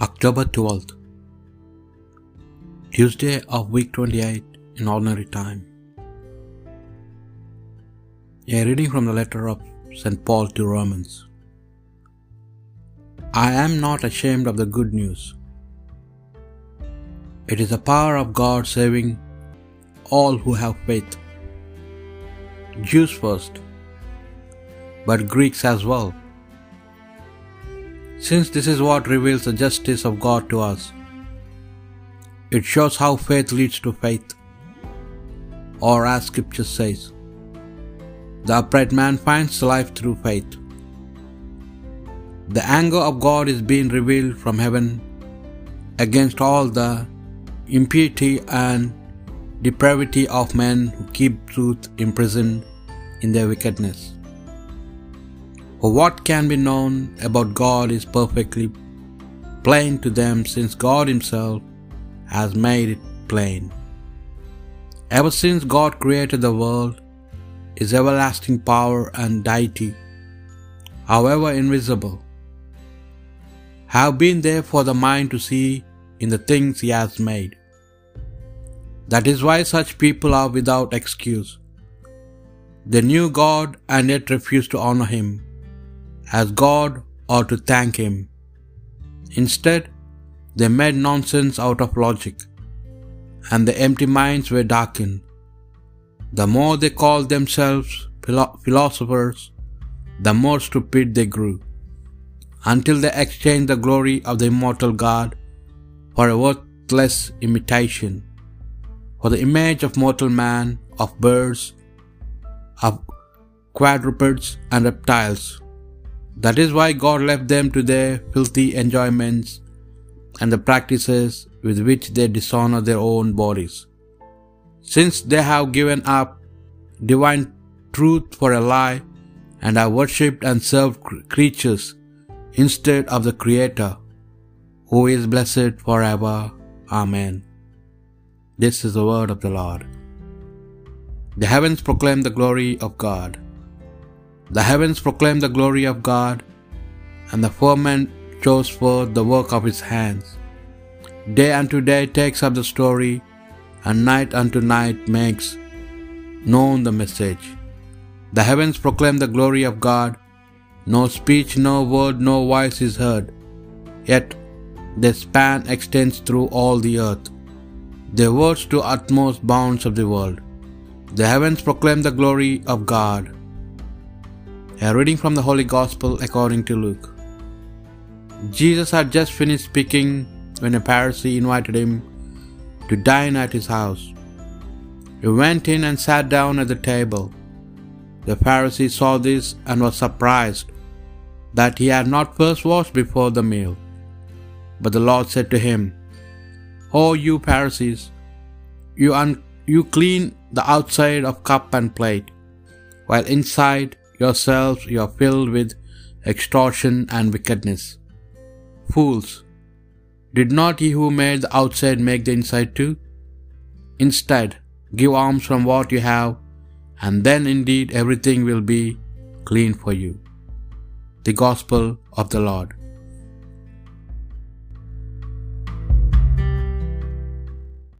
October 12th, Tuesday of week 28 in ordinary time. A reading from the letter of St. Paul to Romans. I am not ashamed of the good news. It is the power of God saving all who have faith. Jews first, but Greeks as well. Since this is what reveals the justice of God to us, it shows how faith leads to faith. Or, as Scripture says, the upright man finds life through faith. The anger of God is being revealed from heaven against all the impiety and depravity of men who keep truth imprisoned in their wickedness. For what can be known about God is perfectly plain to them, since God Himself has made it plain. Ever since God created the world, His everlasting power and deity, however invisible, have been there for the mind to see in the things He has made. That is why such people are without excuse. They knew God and yet refused to honor Him as God or to thank Him. Instead, they made nonsense out of logic, and their empty minds were darkened. The more they called themselves philosophers, the more stupid they grew, until they exchanged the glory of the immortal God for a worthless imitation, for the image of mortal man, of birds, of quadrupeds, and reptiles. That is why God left them to their filthy enjoyments and the practices with which they dishonor their own bodies. Since they have given up divine truth for a lie and have worshipped and served creatures instead of the Creator, who is blessed forever. Amen. This is the word of the Lord. The heavens proclaim the glory of God. The heavens proclaim the glory of God, and the firmament shows forth the work of his hands. Day unto day takes up the story, and night unto night makes known the message. The heavens proclaim the glory of God. No speech, no word, no voice is heard. Yet their span extends through all the earth, their words to utmost bounds of the world. The heavens proclaim the glory of God. A reading from the Holy Gospel according to Luke. Jesus had just finished speaking when a Pharisee invited him to dine at his house. He went in and sat down at the table. The Pharisee saw this and was surprised that he had not first washed before the meal. But the Lord said to him, O you Pharisees, you, un- you clean the outside of cup and plate, while inside yourselves you are filled with extortion and wickedness. Fools, did not he who made the outside make the inside too? Instead, give alms from what you have, and then indeed everything will be clean for you. The Gospel of the Lord.